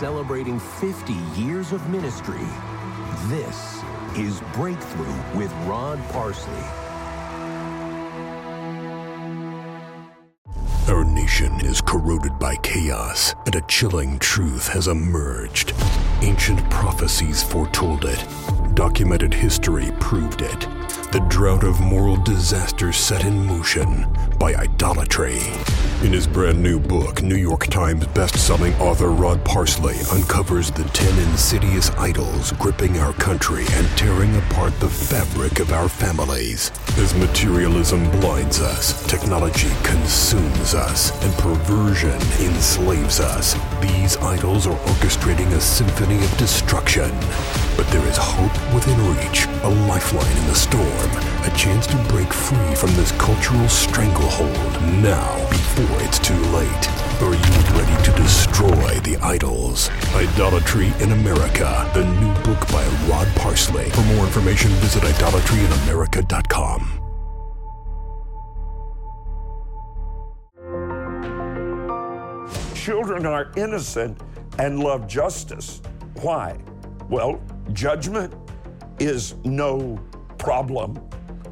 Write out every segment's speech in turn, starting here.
celebrating 50 years of ministry. This is Breakthrough with Rod Parsley. Our nation is corroded by chaos, and a chilling truth has emerged. Ancient prophecies foretold it, documented history proved it. The drought of moral disaster set in motion by idolatry. In his brand new book, New York Times best-selling author Rod Parsley uncovers the 10 insidious idols gripping our country and tearing apart the fabric of our families. As materialism blinds us, technology consumes us, and perversion enslaves us, these idols are orchestrating a symphony of destruction. But there is hope within reach, a lifeline in the storm, a chance to break free from this cultural stranglehold now before it's too late. Are you ready to destroy the idols? Idolatry in America, the new book by Rod Parsley. For more information, visit idolatryinamerica.com. Children are innocent and love justice. Why? Well, judgment is no problem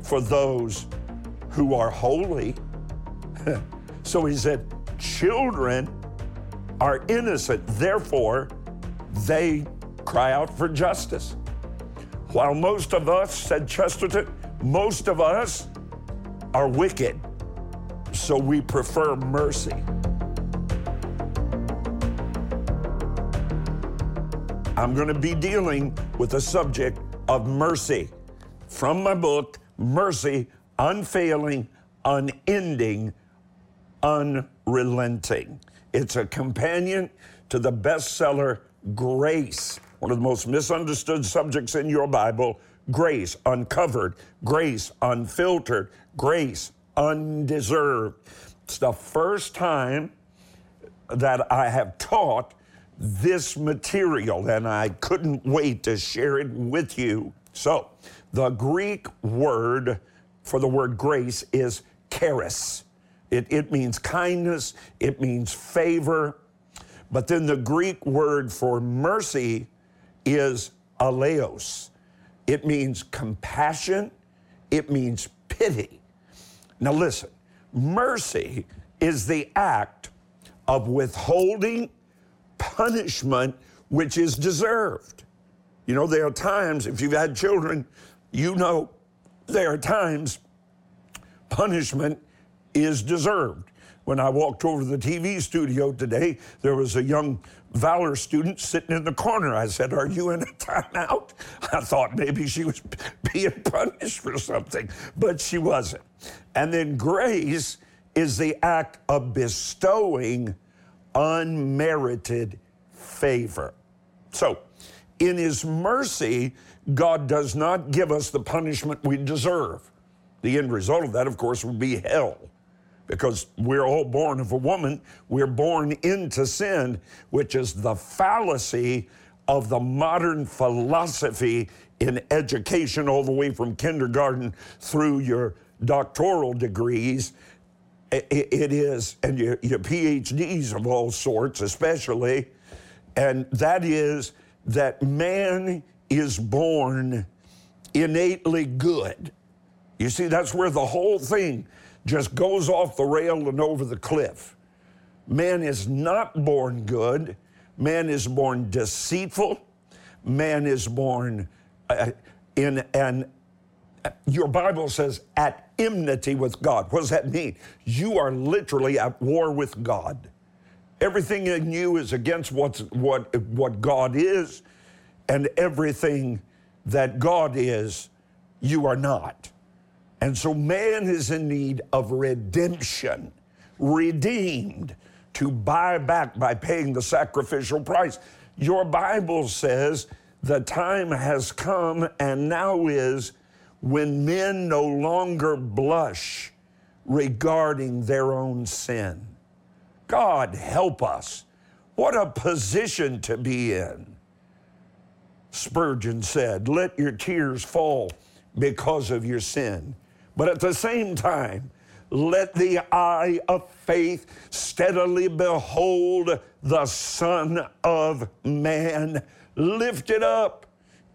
for those who are holy. so he said, children are innocent, therefore they cry out for justice. While most of us, said Chesterton, most of us are wicked, so we prefer mercy. I'm going to be dealing with the subject of mercy from my book, Mercy, Unfailing, Unending, Unrelenting. It's a companion to the bestseller Grace, one of the most misunderstood subjects in your Bible grace uncovered, grace unfiltered, grace undeserved. It's the first time that I have taught this material, and I couldn't wait to share it with you. So, the Greek word for the word grace is charis. It, it means kindness, it means favor. But then the Greek word for mercy is eleos. It means compassion, it means pity. Now, listen, mercy is the act of withholding punishment which is deserved. You know, there are times, if you've had children, you know there are times punishment is deserved. When I walked over to the TV studio today, there was a young Valor student sitting in the corner. I said, Are you in a timeout? I thought maybe she was being punished for something, but she wasn't. And then grace is the act of bestowing unmerited favor. So, in His mercy, God does not give us the punishment we deserve. The end result of that, of course, would be hell because we're all born of a woman. We're born into sin, which is the fallacy of the modern philosophy in education, all the way from kindergarten through your doctoral degrees. It is, and your, PhDs of all sorts, especially, and that is that man is born innately good. You see, that's where the whole thing just goes off the rail and over the cliff. Man is not born good. Man is born deceitful. Man is born uh, in an, your Bible says, at enmity with God. What does that mean? You are literally at war with God. Everything in you is against what's, what, what God is, and everything that God is, you are not. And so man is in need of redemption, redeemed, to buy back by paying the sacrificial price. Your Bible says the time has come and now is when men no longer blush regarding their own sin. God help us. What a position to be in. Spurgeon said, Let your tears fall because of your sin. But at the same time, let the eye of faith steadily behold the Son of Man lifted up,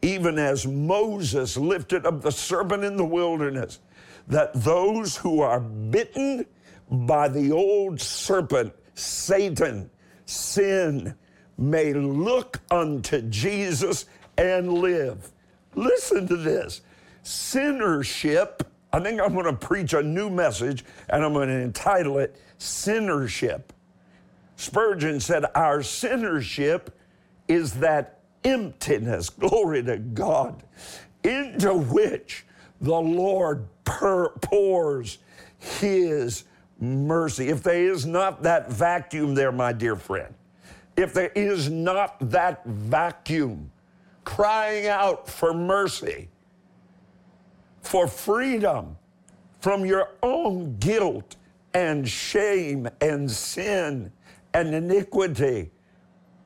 even as Moses lifted up the serpent in the wilderness, that those who are bitten by the old serpent, Satan, sin, may look unto Jesus and live. Listen to this sinnership. I think I'm going to preach a new message and I'm going to entitle it Sinnership. Spurgeon said, Our sinnership is that emptiness, glory to God, into which the Lord pours His mercy. If there is not that vacuum there, my dear friend, if there is not that vacuum crying out for mercy, for freedom from your own guilt and shame and sin and iniquity,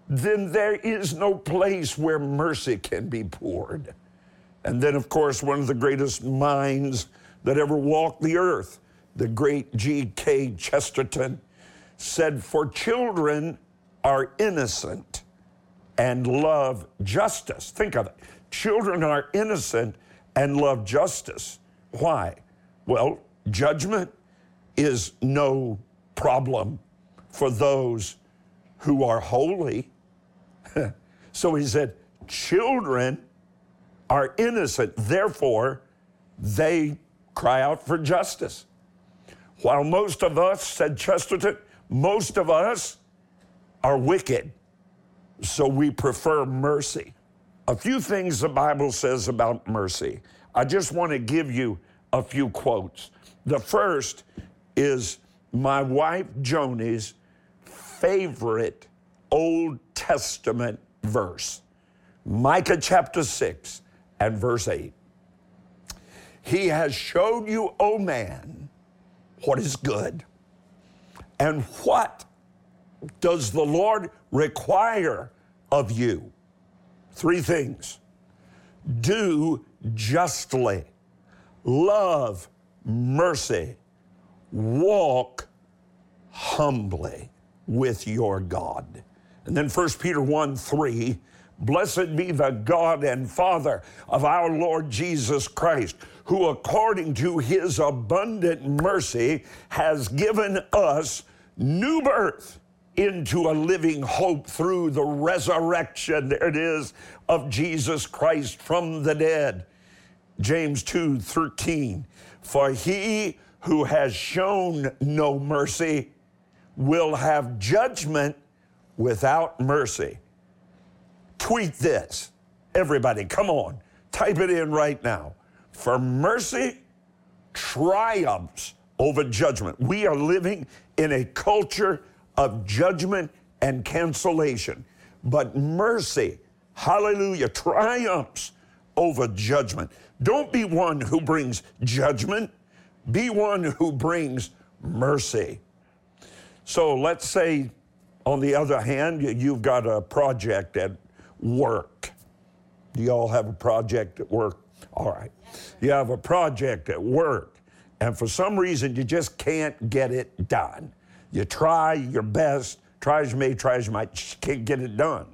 then there is no place where mercy can be poured. And then, of course, one of the greatest minds that ever walked the earth, the great G.K. Chesterton, said, For children are innocent and love justice. Think of it. Children are innocent and love justice. Why? Well, judgment is no problem for those who are holy. so he said, children are innocent, therefore they cry out for justice. While most of us, said Chesterton, most of us are wicked, so we prefer mercy. A few things the Bible says about mercy. I just want to give you a few quotes. The first is my wife Joni's favorite Old Testament verse Micah chapter 6 and verse 8. He has showed you, O man, what is good. And what does the Lord require of you? Three things. Do justly, love mercy, walk humbly with your God. And then 1 Peter 1 3, blessed be the God and Father of our Lord Jesus Christ, who according to his abundant mercy has given us new birth into a living hope through the resurrection, there it is, of Jesus Christ from the dead. James 2 13. For he who has shown no mercy will have judgment without mercy. Tweet this. Everybody, come on, type it in right now. For mercy triumphs over judgment. We are living in a culture of judgment and cancellation, but mercy, hallelujah, triumphs over judgment. Don't be one who brings judgment, be one who brings mercy. So let's say, on the other hand, you've got a project at work. Do you all have a project at work? All right. You have a project at work, and for some reason you just can't get it done. You try your best, try as you may, try as you might, can't get it done,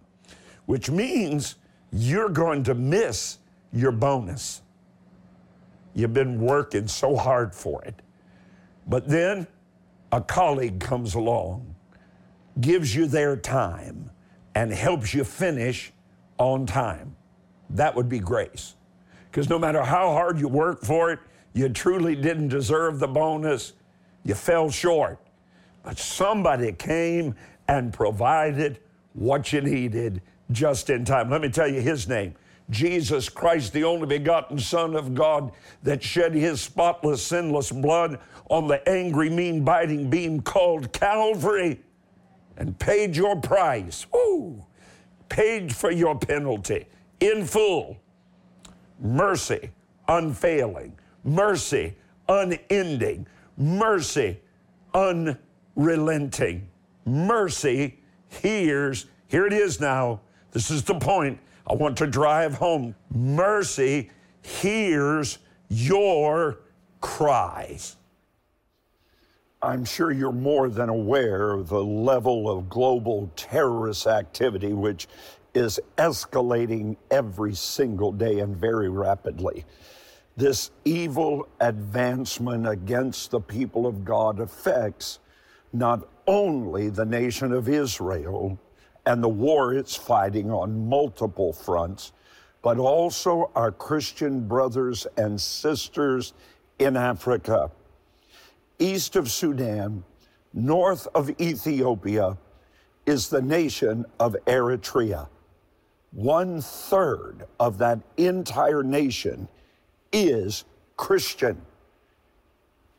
which means you're going to miss your bonus. You've been working so hard for it. But then a colleague comes along, gives you their time, and helps you finish on time. That would be grace. Because no matter how hard you work for it, you truly didn't deserve the bonus, you fell short. But somebody came and provided what you needed just in time. Let me tell you his name Jesus Christ, the only begotten Son of God, that shed his spotless, sinless blood on the angry, mean, biting beam called Calvary and paid your price. Woo! Paid for your penalty in full. Mercy unfailing, mercy unending, mercy unrelenting. Mercy hears, here it is now. This is the point I want to drive home. Mercy hears your cries. I'm sure you're more than aware of the level of global terrorist activity, which is escalating every single day and very rapidly. This evil advancement against the people of God affects not only the nation of Israel and the war it's fighting on multiple fronts, but also our Christian brothers and sisters in Africa, east of Sudan, north of Ethiopia, is the nation of Eritrea. One third of that entire nation is Christian.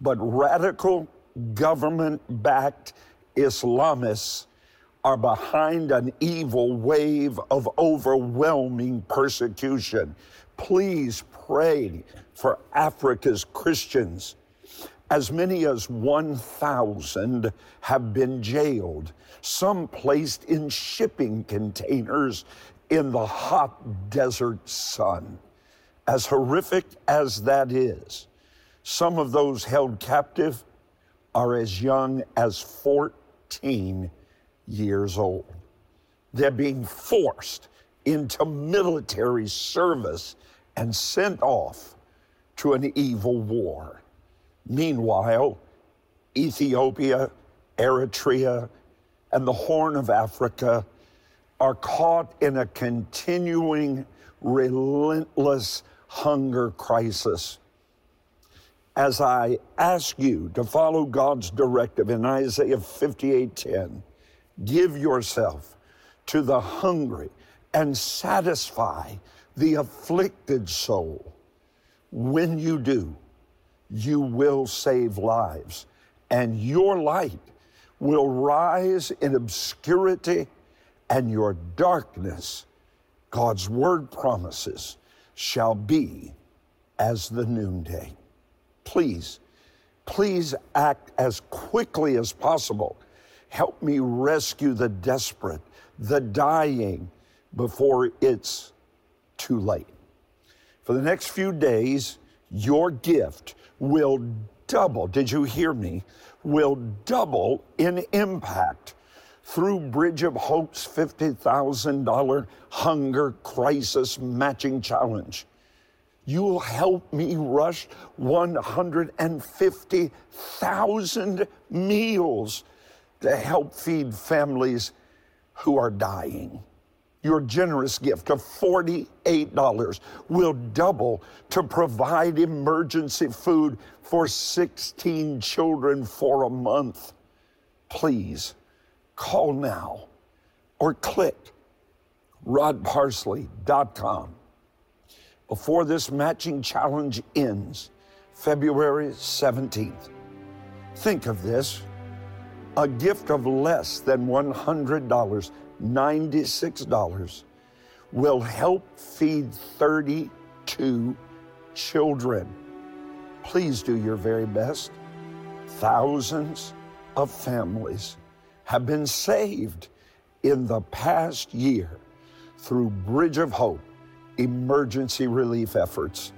But radical government backed Islamists are behind an evil wave of overwhelming persecution. Please pray for Africa's Christians. As many as 1,000 have been jailed, some placed in shipping containers in the hot desert sun. As horrific as that is, some of those held captive are as young as 14 years old. They're being forced into military service and sent off to an evil war. Meanwhile, Ethiopia, Eritrea, and the Horn of Africa are caught in a continuing, relentless hunger crisis. As I ask you to follow God's directive in Isaiah 58:10, Give yourself to the hungry and satisfy the afflicted soul. When you do, you will save lives, and your light will rise in obscurity, and your darkness, God's word promises, shall be as the noonday. Please, please act as quickly as possible Help me rescue the desperate, the dying, before it's too late. For the next few days, your gift will double. Did you hear me? Will double in impact through Bridge of Hope's $50,000 hunger crisis matching challenge. You'll help me rush 150,000 meals to help feed families who are dying. Your generous gift of $48 will double to provide emergency food for 16 children for a month. Please call now or click rodparsley.com before this matching challenge ends February 17th. Think of this a gift of less than $100, $96, will help feed 32 children. Please do your very best. Thousands of families have been saved in the past year through Bridge of Hope emergency relief efforts.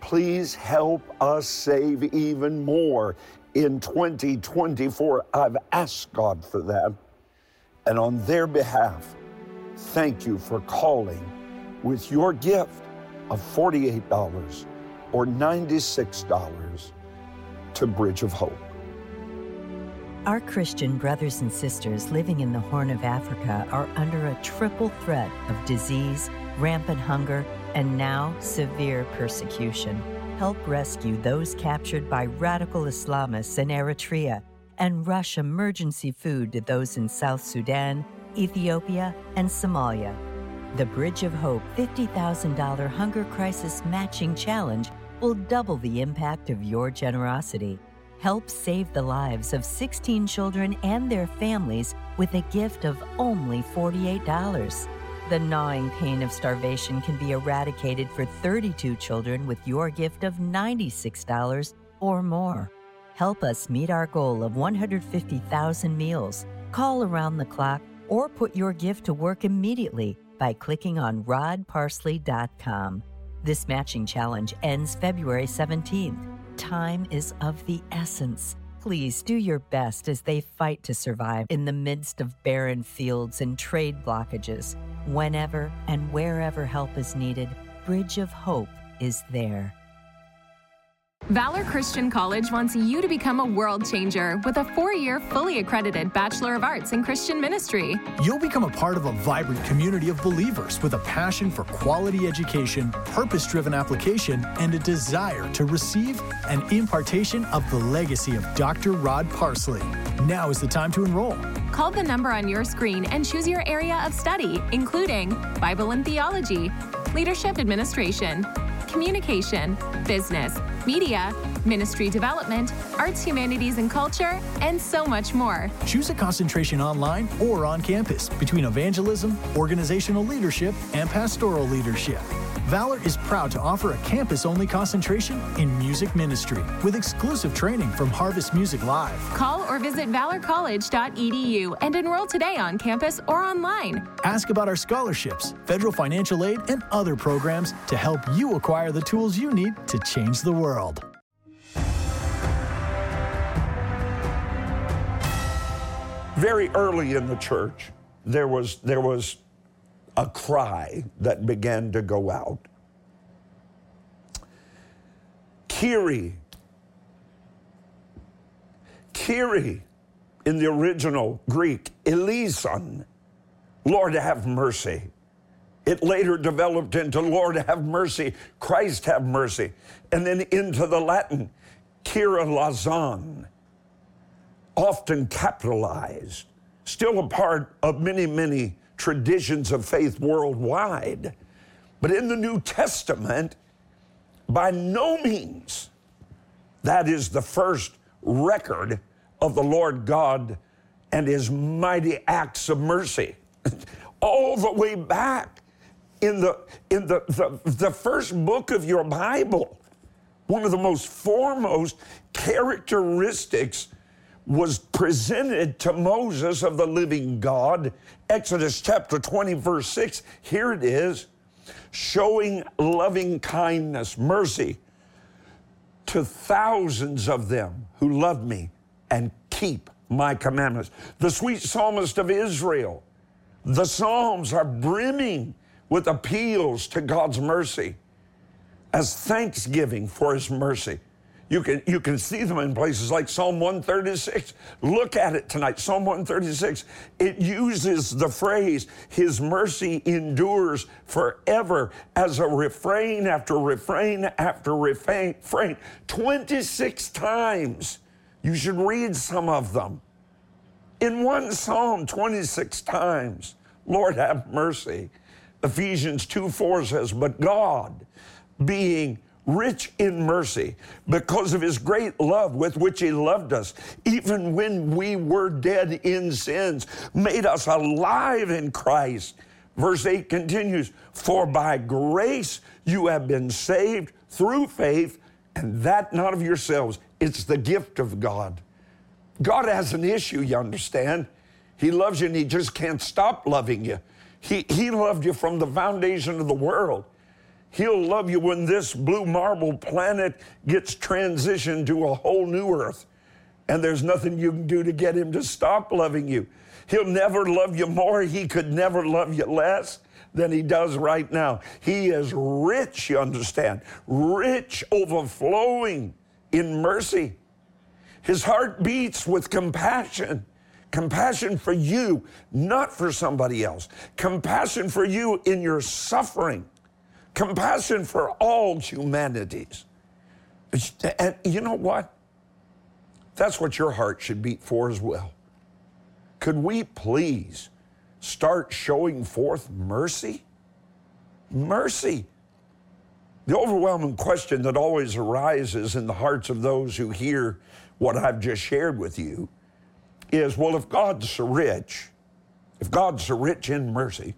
Please help us save even more in 2024. I've asked God for that. And on their behalf, thank you for calling with your gift of $48 or $96 to Bridge of Hope. Our Christian brothers and sisters living in the Horn of Africa are under a triple threat of disease, rampant hunger, and now severe persecution help rescue those captured by radical Islamists in Eritrea and rush emergency food to those in South Sudan, Ethiopia, and Somalia. The Bridge of Hope $50,000 Hunger Crisis Matching Challenge will double the impact of your generosity. Help save the lives of 16 children and their families with a gift of only $48. The gnawing pain of starvation can be eradicated for 32 children with your gift of $96 or more. Help us meet our goal of 150,000 meals. Call around the clock or put your gift to work immediately by clicking on rodparsley.com. This matching challenge ends February 17th. Time is of the essence. Please do your best as they fight to survive in the midst of barren fields and trade blockages. Whenever and wherever help is needed, Bridge of Hope is there. Valor Christian College wants you to become a world changer with a four year, fully accredited Bachelor of Arts in Christian Ministry. You'll become a part of a vibrant community of believers with a passion for quality education, purpose driven application, and a desire to receive an impartation of the legacy of Dr. Rod Parsley. Now is the time to enroll. Call the number on your screen and choose your area of study, including Bible and Theology, Leadership Administration, Communication, Business, Media, Ministry Development, Arts, Humanities, and Culture, and so much more. Choose a concentration online or on campus between evangelism, organizational leadership, and pastoral leadership. Valor is proud to offer a campus only concentration in music ministry with exclusive training from Harvest Music Live. Call or visit valorcollege.edu and enroll today on campus or online. Ask about our scholarships, federal financial aid, and other programs to help you acquire the tools you need to change the world. Very early in the church, there was, there was a cry that began to go out. Kyrie. Kyrie in the original Greek, eleison, Lord have mercy. It later developed into Lord have mercy, Christ have mercy, and then into the Latin, Kyrie Eleison, often capitalized, still a part of many, many traditions of faith worldwide. But in the New Testament, by no means that is the first record of the Lord God and his mighty acts of mercy. All the way back in the in the, the, the first book of your Bible, one of the most foremost characteristics was presented to Moses of the living God. Exodus chapter 20, verse 6. Here it is showing loving kindness, mercy to thousands of them who love me and keep my commandments. The sweet psalmist of Israel, the Psalms are brimming with appeals to God's mercy as thanksgiving for his mercy. You can, you can see them in places like Psalm 136. Look at it tonight. Psalm 136. It uses the phrase, His mercy endures forever, as a refrain after refrain after refrain. 26 times. You should read some of them. In one psalm, 26 times. Lord, have mercy. Ephesians 2 4 says, But God, being rich in mercy because of his great love with which he loved us, even when we were dead in sins, made us alive in Christ. Verse 8 continues, For by grace you have been saved through faith, and that not of yourselves. It's the gift of God. God has an issue, you understand. He loves you and he just can't stop loving you. He, he loved you from the foundation of the world. He'll love you when this blue marble planet gets transitioned to a whole new earth. And there's nothing you can do to get him to stop loving you. He'll never love you more. He could never love you less than he does right now. He is rich, you understand, rich, overflowing in mercy. His heart beats with compassion. Compassion for you, not for somebody else. Compassion for you in your suffering compassion for all humanities. And you know what? That's what your heart should beat for as well. Could we please start showing forth mercy? Mercy. The overwhelming question that always arises in the hearts of those who hear what I've just shared with you is well, if God's so rich, if God's so rich in mercy,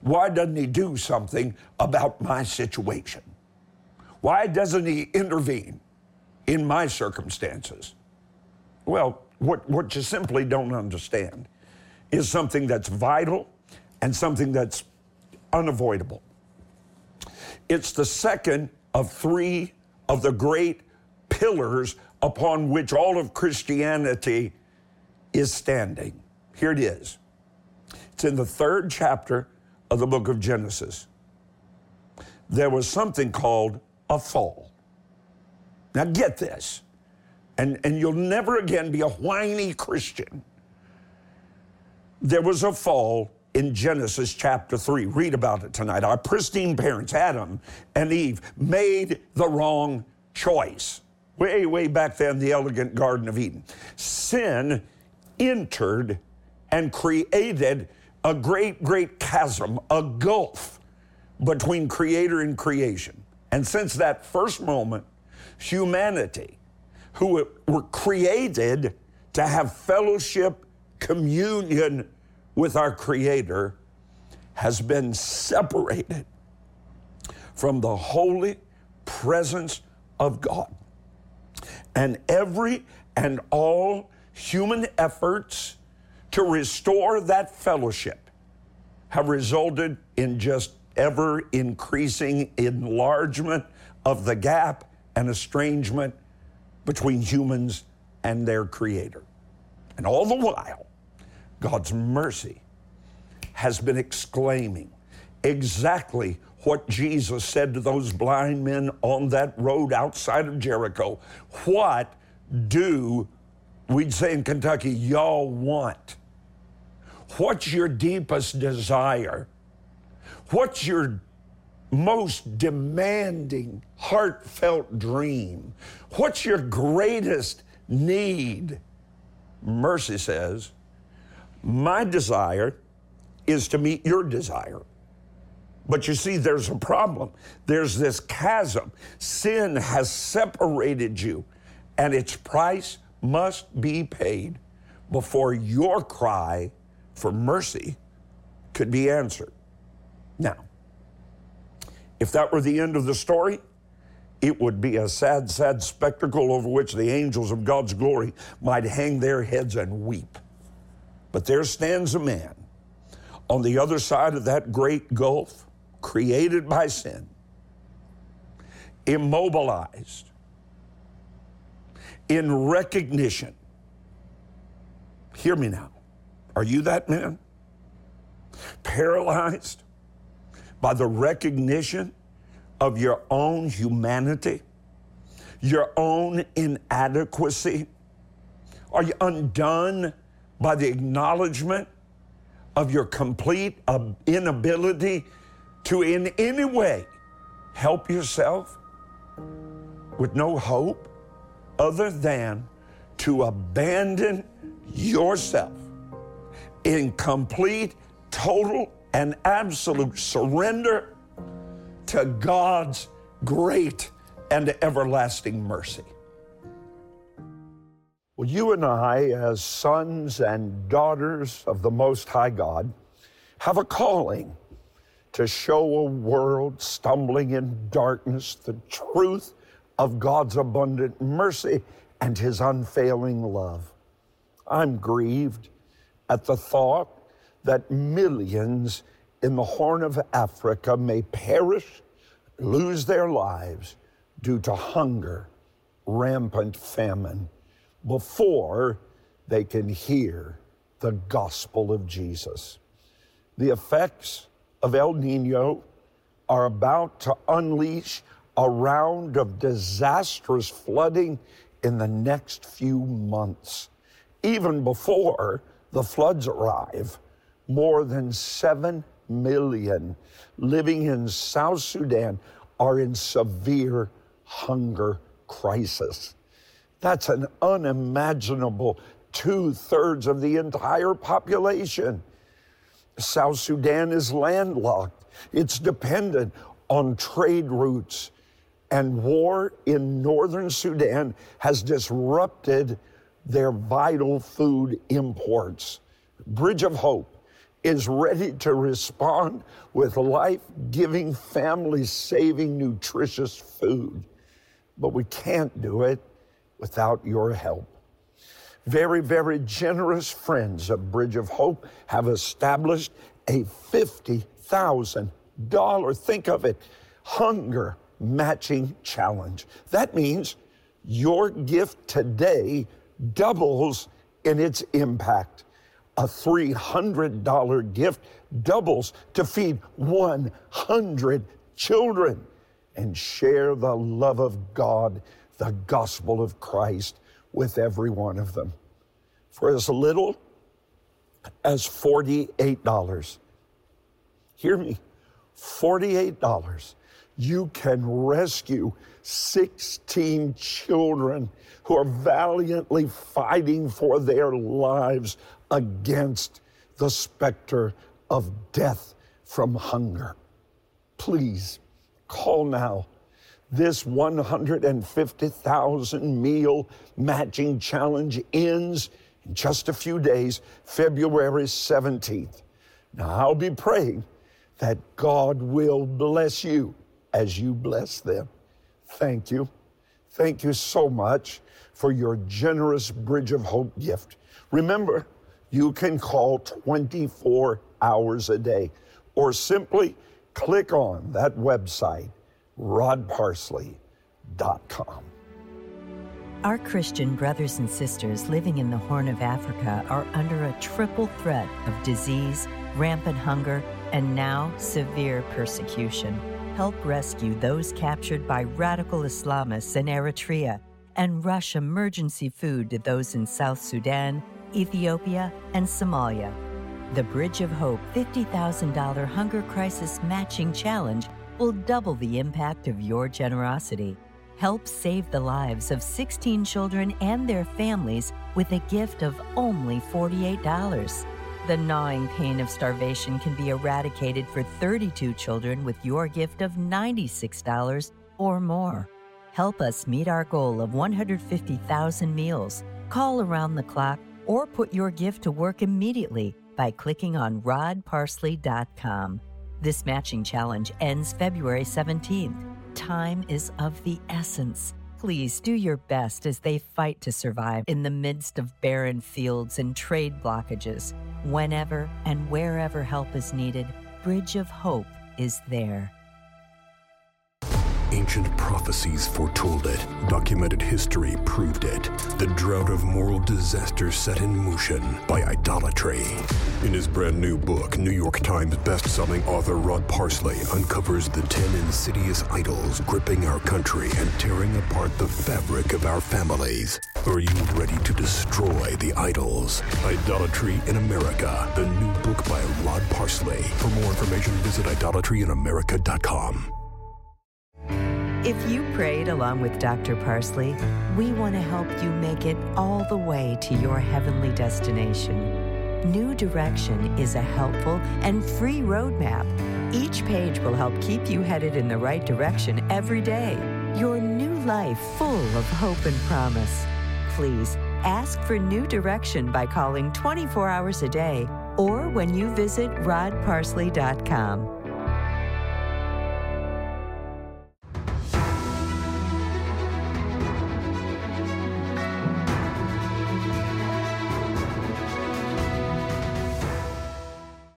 why doesn't he do something about my situation? Why doesn't he intervene in my circumstances? Well, what, what you simply don't understand is something that's vital and something that's unavoidable. It's the second of three of the great pillars upon which all of Christianity is standing. Here it is. It's in the third chapter of the book of Genesis. There was something called a fall. Now, get this, and, and you'll never again be a whiny Christian. There was a fall in Genesis chapter 3. Read about it tonight. Our pristine parents, Adam and Eve, made the wrong choice. Way, way back then, the elegant Garden of Eden. Sin entered and created a great, great chasm, a gulf between creator and creation. And since that first moment, humanity, who were created to have fellowship, communion with our Creator, has been separated from the holy presence of God. And every and all human efforts to restore that fellowship have resulted in just ever increasing enlargement of the gap and estrangement between humans and their Creator. And all the while, God's mercy has been exclaiming exactly what Jesus said to those blind men on that road outside of Jericho. What do we'd say in Kentucky, y'all want? What's your deepest desire? What's your most demanding, heartfelt dream? What's your greatest need? Mercy says, My desire is to meet your desire. But you see, there's a problem. There's this chasm. Sin has separated you, and its price must be paid before your cry for mercy could be answered. Now, if that were the end of the story, it would be a sad, sad spectacle over which the angels of God's glory might hang their heads and weep. But there stands a man on the other side of that great gulf created by sin, immobilized in recognition. Hear me now. Are you that man? Paralyzed by the recognition of your own humanity, your own inadequacy? Are you undone by the acknowledgement of your complete inability to, in any way, help yourself with no hope other than to abandon yourself in complete, total, and absolute surrender to God's great and everlasting mercy. Well, you and I, as sons and daughters of the Most High God, have a calling to show a world stumbling in darkness the truth of God's abundant mercy and His unfailing love. I'm grieved at the thought that millions in the Horn of Africa may perish, lose their lives due to hunger, rampant famine, before they can hear the gospel of Jesus. The effects of El Nino are about to unleash a round of disastrous flooding in the next few months. Even before the floods arrive, more than 7 million living in South Sudan are in severe hunger crisis. That's an unimaginable two thirds of the entire population. South Sudan is landlocked, it's dependent on trade routes. And war in northern Sudan has disrupted their vital food imports. Bridge of Hope is ready to respond with life giving, family saving, nutritious food. But we can't do it without your help. Very, very generous friends of Bridge of Hope have established a $50,000, think of it, hunger matching challenge. That means your gift today doubles in its impact. A $300 gift doubles to feed 100 children and share the love of God, the gospel of Christ with every one of them. For as little as $48, hear me, $48, you can rescue 16 children who are valiantly fighting for their lives against the specter of death from hunger. Please call now. This 150,000 meal matching challenge ends in just a few days, February 17th. Now, I'll be praying that God will bless you as you bless them. Thank you. Thank you so much for your generous Bridge of Hope gift. Remember, you can call 24 hours a day or simply click on that website, rodparsley.com. Our Christian brothers and sisters living in the Horn of Africa are under a triple threat of disease, rampant hunger, and now severe persecution. Help rescue those captured by radical Islamists in Eritrea and rush emergency food to those in South Sudan, Ethiopia, and Somalia. The Bridge of Hope $50,000 Hunger Crisis Matching Challenge will double the impact of your generosity. Help save the lives of 16 children and their families with a gift of only $48. The gnawing pain of starvation can be eradicated for 32 children with your gift of $96 or more. Help us meet our goal of 150,000 meals. Call around the clock or put your gift to work immediately by clicking on rodparsley.com. This matching challenge ends February 17th. Time is of the essence. Please do your best as they fight to survive in the midst of barren fields and trade blockages. Whenever and wherever help is needed, Bridge of Hope is there. Ancient prophecies foretold it. Documented history proved it. The drought of moral disaster set in motion by idolatry. In his brand new book, New York Times best-selling author Rod Parsley uncovers the 10 insidious idols gripping our country and tearing apart the fabric of our families. Are you ready to destroy the idols? Idolatry in America, the new book by Rod Parsley. For more information, visit idolatryinamerica.com. If you prayed along with Dr. Parsley, we want to help you make it all the way to your heavenly destination. New Direction is a helpful and free roadmap. Each page will help keep you headed in the right direction every day. Your new life full of hope and promise. Please ask for New Direction by calling 24 hours a day or when you visit rodparsley.com.